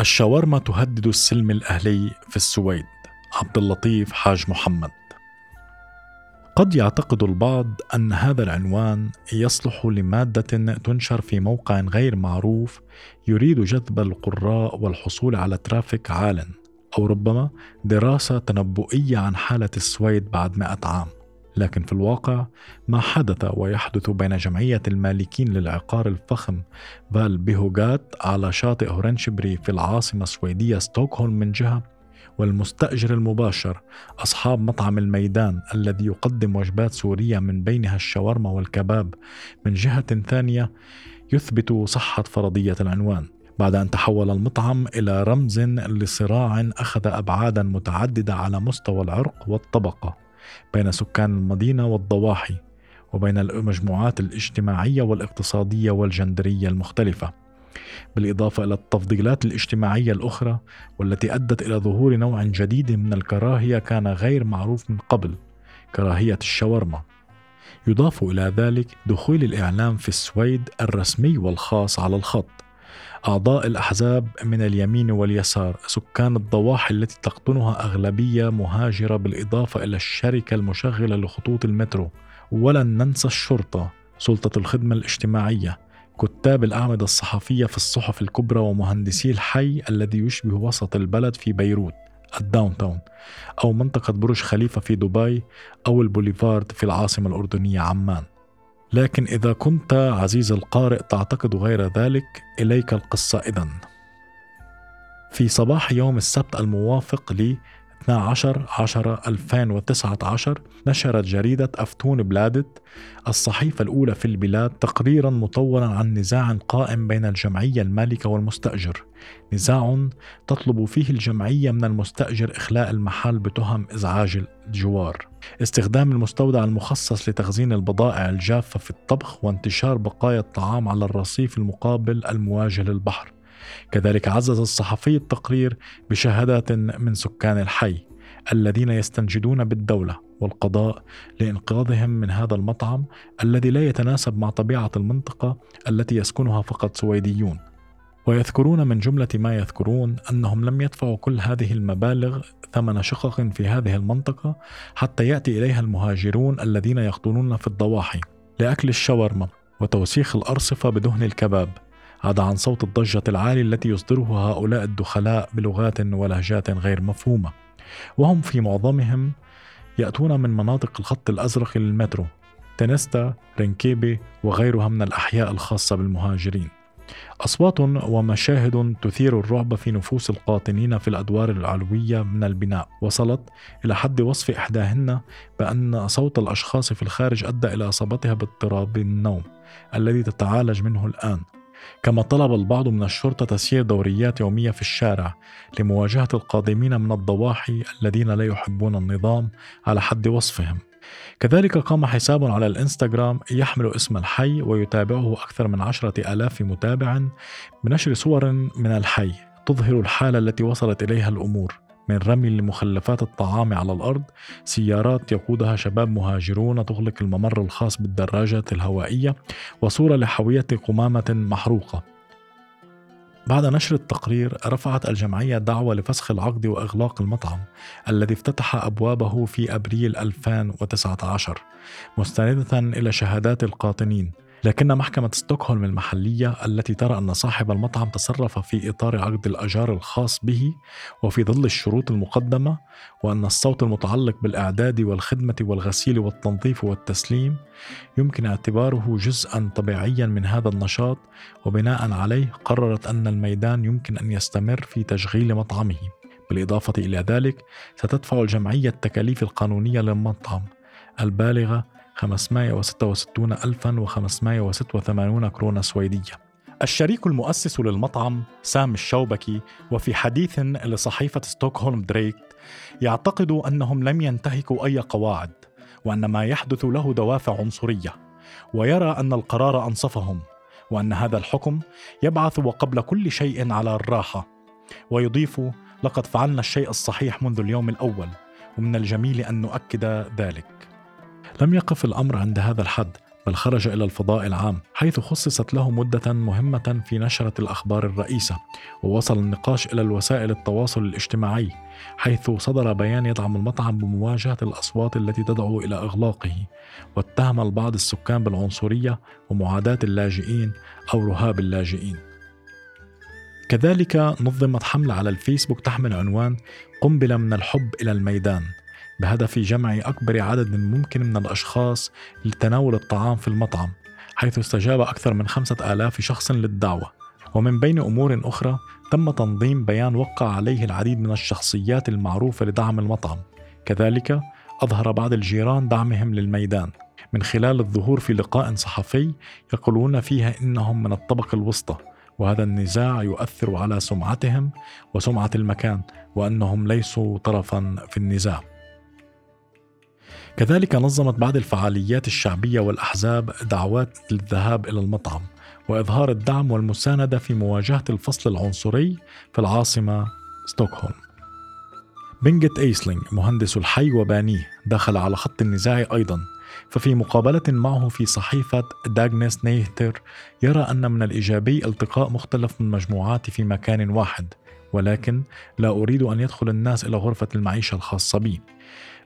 الشاورما تهدد السلم الأهلي في السويد عبد اللطيف حاج محمد. قد يعتقد البعض أن هذا العنوان يصلح لمادة تنشر في موقع غير معروف يريد جذب القراء والحصول على ترافيك عال أو ربما دراسة تنبؤية عن حالة السويد بعد مئة عام. لكن في الواقع ما حدث ويحدث بين جمعية المالكين للعقار الفخم فال بيهوغات على شاطئ هورنشبري في العاصمة السويدية ستوكهولم من جهة والمستأجر المباشر أصحاب مطعم الميدان الذي يقدم وجبات سورية من بينها الشاورما والكباب من جهة ثانية يثبت صحة فرضية العنوان. بعد أن تحول المطعم إلى رمز لصراع أخذ أبعادا متعددة على مستوى العرق والطبقة. بين سكان المدينة والضواحي وبين المجموعات الاجتماعية والاقتصادية والجندرية المختلفة بالإضافة إلى التفضيلات الاجتماعية الأخرى والتي أدت إلى ظهور نوع جديد من الكراهية كان غير معروف من قبل كراهية الشاورما. يضاف إلى ذلك دخول الإعلام في السويد الرسمي والخاص على الخط. أعضاء الأحزاب من اليمين واليسار سكان الضواحي التي تقطنها أغلبية مهاجرة بالإضافة إلى الشركة المشغلة لخطوط المترو. ولن ننسى الشرطة سلطة الخدمة الاجتماعية كتاب الأعمدة الصحفية في الصحف الكبرى ومهندسي الحي الذي يشبه وسط البلد في بيروت ال downtown أو منطقة برج خليفة في دبي أو البوليفارد في العاصمة الأردنية عمان. لكن إذا كنت عزيز القارئ تعتقد غير ذلك إليك القصة إذن. في صباح يوم السبت الموافق ل 12 10 2019 نشرت جريدة أفتون بلادت الصحيفة الأولى في البلاد تقريرا مطولا عن نزاع قائم بين الجمعية المالكة والمستأجر. نزاع تطلب فيه الجمعية من المستأجر إخلاء المحل بتهم إزعاج الجوار. استخدام المستودع المخصص لتخزين البضائع الجافة في الطبخ وانتشار بقايا الطعام على الرصيف المقابل المواجه للبحر. كذلك عزز الصحفي التقرير بشهادات من سكان الحي الذين يستنجدون بالدولة والقضاء لإنقاذهم من هذا المطعم الذي لا يتناسب مع طبيعة المنطقة التي يسكنها فقط سويديون. ويذكرون من جملة ما يذكرون أنهم لم يدفعوا كل هذه المبالغ ثمن شقق في هذه المنطقة حتى يأتي إليها المهاجرون الذين يقطنون في الضواحي لأكل الشاورما وتوسيخ الأرصفة بدهن الكباب. عدا عن صوت الضجة العالي التي يصدره هؤلاء الدخلاء بلغات ولهجات غير مفهومة. وهم في معظمهم يأتون من مناطق الخط الأزرق للمترو تنستا، رنكيبي وغيرها من الأحياء الخاصة بالمهاجرين. أصوات ومشاهد تثير الرعب في نفوس القاطنين في الأدوار العلوية من البناء. وصلت إلى حد وصف إحداهن بأن صوت الأشخاص في الخارج أدى إلى إصابتها باضطراب النوم الذي تتعالج منه الآن. كما طلب البعض من الشرطة تسيير دوريات يومية في الشارع لمواجهة القادمين من الضواحي الذين لا يحبون النظام على حد وصفهم. كذلك قام حساب على الإنستغرام يحمل اسم الحي ويتابعه أكثر من عشرة آلاف متابع بنشر صور من الحي تظهر الحالة التي وصلت إليها الأمور. من رمي لمخلفات الطعام على الأرض. سيارات يقودها شباب مهاجرون تغلق الممر الخاص بالدراجات الهوائية وصورة لحاوية قمامة محروقة. بعد نشر التقرير رفعت الجمعية دعوة لفسخ العقد وإغلاق المطعم الذي افتتح أبوابه في أبريل 2019 مستندة إلى شهادات القاطنين. لكن محكمة ستوكهولم المحلية التي ترى أن صاحب المطعم تصرف في إطار عقد الأجار الخاص به وفي ظل الشروط المقدمة وأن الصوت المتعلق بالإعداد والخدمة والغسيل والتنظيف والتسليم يمكن اعتباره جزءا طبيعيا من هذا النشاط وبناء عليه قررت أن الميدان يمكن أن يستمر في تشغيل مطعمه. بالإضافة إلى ذلك ستدفع الجمعية التكاليف القانونية للمطعم البالغة 561586 كرونة سويدية. الشريك المؤسس للمطعم سام الشوبكي وفي حديث لصحيفة ستوكهولم دريك يعتقد أنهم لم ينتهكوا أي قواعد وأن ما يحدث له دوافع عنصرية. ويرى أن القرار أنصفهم وأن هذا الحكم يبعث وقبل كل شيء على الراحة. ويضيف لقد فعلنا الشيء الصحيح منذ اليوم الأول ومن الجميل أن نؤكد ذلك. لم يقف الأمر عند هذا الحد بل خرج إلى الفضاء العام حيث خصصت له مدة مهمة في نشرة الأخبار الرئيسة ووصل النقاش إلى الوسائل التواصل الاجتماعي حيث صدر بيان يدعم المطعم بمواجهة الأصوات التي تدعو إلى إغلاقه واتهم البعض السكان بالعنصرية ومعاداة اللاجئين أو رهاب اللاجئين. كذلك نظمت حملة على الفيسبوك تحمل عنوان قنبلة من الحب إلى الميدان. بهدف جمع أكبر عدد ممكن من الأشخاص لتناول الطعام في المطعم حيث استجاب أكثر من خمسة آلاف شخص للدعوة. ومن بين أمور أخرى تم تنظيم بيان وقع عليه العديد من الشخصيات المعروفة لدعم المطعم. كذلك أظهر بعض الجيران دعمهم للميدان. من خلال الظهور في لقاء صحفي يقولون فيها إنهم من الطبقة الوسطى وهذا النزاع يؤثر على سمعتهم وسمعة المكان وأنهم ليسوا طرفا في النزاع. كذلك نظمت بعض الفعاليات الشعبية والأحزاب دعوات للذهاب إلى المطعم وإظهار الدعم والمساندة في مواجهة الفصل العنصري في العاصمة ستوكهولم. بنجت أيسلينغ مهندس الحي وبانيه دخل على خط النزاع أيضا. ففي مقابلة معه في صحيفة داغنس نيهتر يرى أن من الإيجابي التقاء مختلف من مجموعات في مكان واحد ولكن لا أريد أن يدخل الناس إلى غرفة المعيشة الخاصة بي.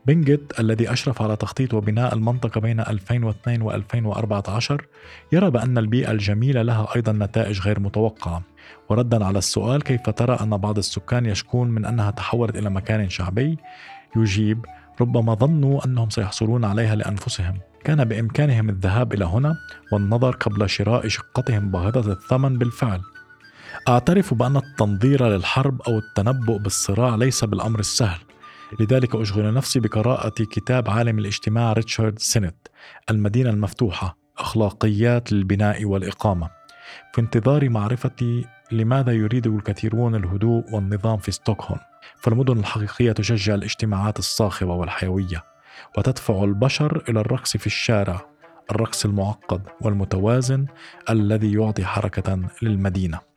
بنجت الذي أشرف على تخطيط وبناء المنطقة بين 2002 و 2014 يرى بأن البيئة الجميلة لها أيضا نتائج غير متوقعة. وردا على السؤال كيف ترى أن بعض السكان يشكون من أنها تحولت إلى مكان شعبي؟ يجيب ربما ظنوا أنهم سيحصلون عليها لأنفسهم. كان بإمكانهم الذهاب إلى هنا والنظر قبل شراء شقتهم باهظة الثمن بالفعل. أعترف بأن التنظير للحرب أو التنبؤ بالصراع ليس بالأمر السهل. لذلك أشغل نفسي بقراءة كتاب عالم الاجتماع ريتشارد سينت المدينة المفتوحة أخلاقيات للبناء والإقامة. في انتظار معرفة لماذا يريد الكثيرون الهدوء والنظام في ستوكهولم فالمدن الحقيقية تشجع الاجتماعات الصاخبة والحيوية وتدفع البشر إلى الرقص في الشارع الرقص المعقد والمتوازن الذي يعطي حركة للمدينة.